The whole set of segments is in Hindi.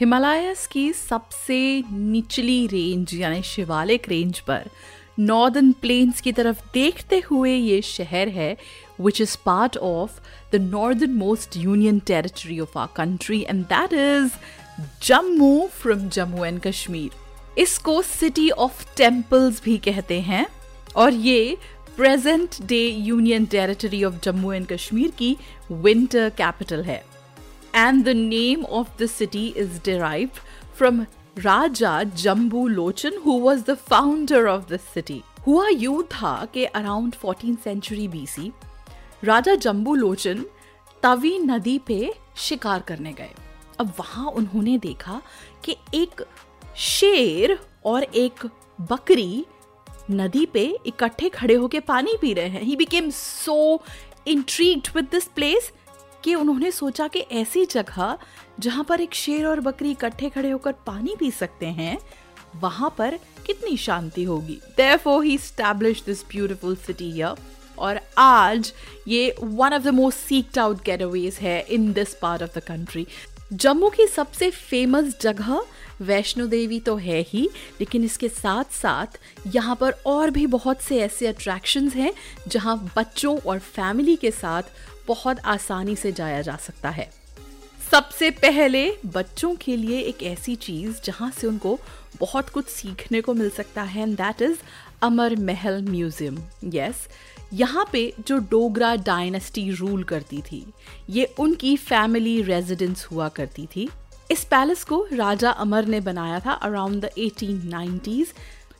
हिमालयस की सबसे निचली रेंज यानी शिवालिक रेंज पर नॉर्दर्न प्लेन्स की तरफ़ देखते हुए ये शहर है which is part of the northernmost union territory of our country and that is Jammu from Jammu and Kashmir इसको सिटी ऑफ़ टेम्पल्स भी कहते हैं, और ये present day union territory of Jammu and Kashmir की विंटर कैपिटल है। And the name of the city is derived from Raja Jambu Lochan, who was the founder of this city. हुआ यूँ था कि अराउंड 14th सेंचुरी बीसी राजा जम्बू लोचन तवी नदी पे शिकार करने गए अब वहाँ उन्होंने देखा कि एक शेर और एक बकरी नदी पे इकट्ठे खड़े होके पानी पी रहे हैं ही became so intrigued with this place कि उन्होंने सोचा कि ऐसी जगह जहाँ पर एक शेर और बकरी इकट्ठे खड़े होकर पानी पी सकते हैं, वहाँ पर कितनी शांति होगी। Therefore, he established this beautiful city here. और आज ये one of the most seeked out getaways है in this part of the country Jammu की सबसे फ़ेमस जगह वैष्णो देवी तो है ही, लेकिन इसके साथ साथ यहाँ पर और भी बहुत से ऐसे अट्रैक्शंस हैं, जहाँ बच्चों और फैमिली के साथ बहुत आसानी से जाया जा सकता है। सबसे पहले बच्चों के लिए एक ऐसी चीज़ जहाँ से उनको बहुत कुछ सीखने को मिल सकता है and that is Amar Mahal museum. Yes यहाँ पे जो डोगरा डायनेस्टी रूल करती थी, ये उनकी फैमिली रेजिडेंस हुआ करती थी। इस पैलेस को राजा अमर ने बनाया था अराउंड द 1890s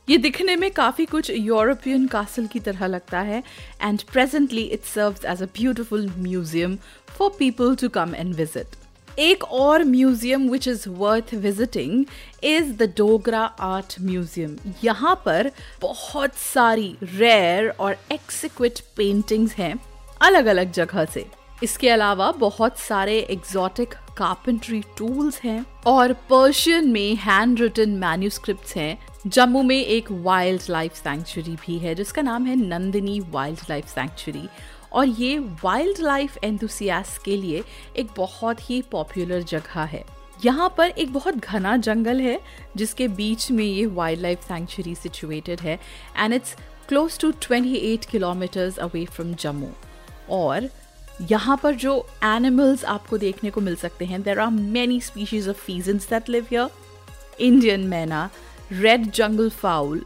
ये दिखने में काफ़ी कुछ यूरोपियन कासल की तरह लगता है and presently it serves as a beautiful museum for people to come and visit एक और museum which is worth visiting is the Dogra art museum यहाँ पर बहुत सारी रेयर और एक्सिक्विट पेंटिंग्स हैं अलग अलग जगह से। इसके अलावा बहुत सारे एग्जॉटिक कार्पेंट्री टूल्स हैं और पर्शियन में हैंड रिटन मैन्यूस्क्रिप्ट हैं। जम्मू में एक वाइल्ड लाइफ सैंक्चुरी भी है, जिसका नाम है नंदिनी वाइल्ड लाइफ सैंक्चुरी और ये वाइल्ड लाइफ एंथुसियास के लिए एक बहुत ही पॉपुलर जगह है। यहाँ पर एक बहुत घना जंगल है, जिसके बीच में ये वाइल्ड लाइफ सेंचुरी सिचुएटेड है and it's close to 28 kilometres away from Jammu और यहाँ पर जो एनिमल्स आपको देखने को मिल सकते हैं there are many species of pheasants that live here Indian myna red jungle fowl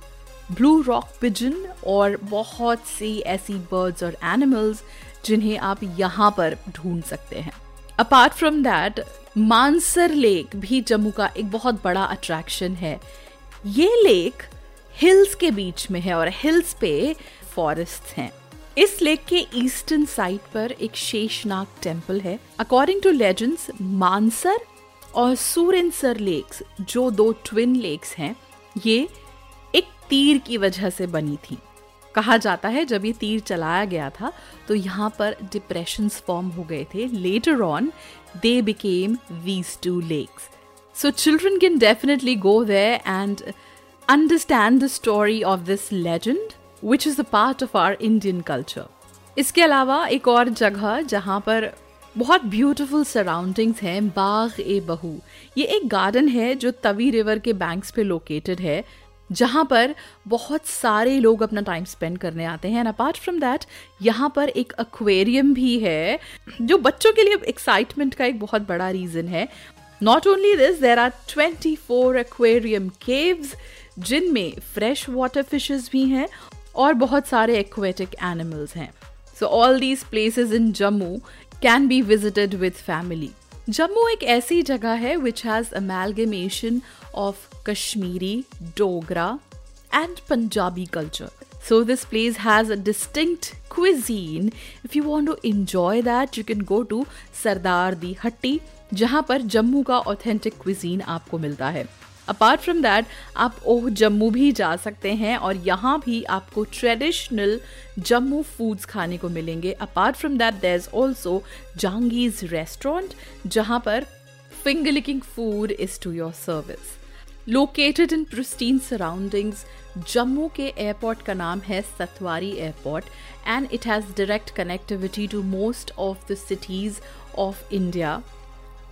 blue rock pigeon और बहुत सी ऐसी बर्ड्स और एनिमल्स जिन्हें आप यहाँ पर ढूंढ सकते हैं। Apart from that Mansar lake भी जम्मू का एक बहुत बड़ा अट्रैक्शन है। ये लेक हिल्स के बीच में है और हिल्स पे फॉरेस्ट हैं। इस लेक के ईस्टर्न साइड पर एक शेषनाग टेंपल है। अकॉर्डिंग टू लेजेंड्स मानसर और सूरेंसर लेक्स जो दो ट्विन लेक्स हैं, ये तीर की वजह से बनी थी। कहा जाता है, जब ये तीर चलाया गया था तो यहाँ पर डिप्रेशन फॉर्म हो गए थे। Later on they became these two lakes so children can definitely go there and understand the story of this legend which is a part of our Indian culture इसके अलावा एक और जगह जहाँ पर बहुत ब्यूटीफुल सराउंडिंग्स हैं बाग ए बहू। ये एक गार्डन है जो तवी रिवर के बैंक्स पे लोकेटेड है। जहाँ पर बहुत सारे लोग अपना टाइम स्पेंड करने आते हैं। एंड अपार्ट फ्रॉम दैट यहाँ पर एक एक्वेरियम भी है, जो बच्चों के लिए एक्साइटमेंट का एक बहुत बड़ा रीज़न है। Not only this there are twenty four aquarium caves जिनमें फ्रेश वाटर फिशेज भी हैं और बहुत सारे एक्वेटिक एनिमल्स हैं। So all these places in Jammu can be visited with family Jammu एक ऐसी जगह है which has amalgamation of Kashmiri Dogra and Punjabi culture so this place has a distinct cuisine if you want to enjoy that you can go to Sardar Di Hatti जहाँ पर जम्मू का ऑथेंटिक क्विजीन आपको मिलता है। अपार्ट फ्रॉम दैट आप ओह जम्मू भी जा सकते हैं और यहाँ भी आपको ट्रेडिशनल जम्मू फूड्स खाने को मिलेंगे apart from that there is also Jahangeez restaurant जहाँ पर finger licking food is to your service. Located in pristine surroundings, Jammu के एयरपोर्ट का नाम है Satwari airport and it has direct connectivity to most of the cities of India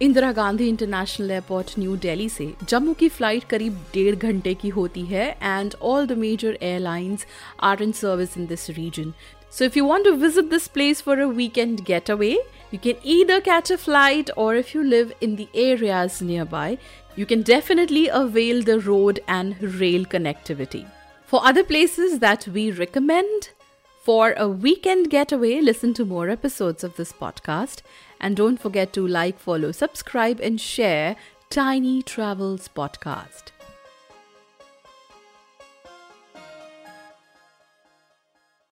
Indira Gandhi international airport, New Delhi से जम्मू की फ़्लाइट करीब डेढ़ घंटे की होती है and all the major airlines are in service in this region so if you want to visit this place for a weekend getaway you can either catch a flight और if you live in the areas nearby you can definitely avail the road and rail connectivity for other places that we recommend for a weekend getaway, listen to more episodes of this podcast. And don't forget to like, follow, subscribe, and share Tiny Travels Podcast.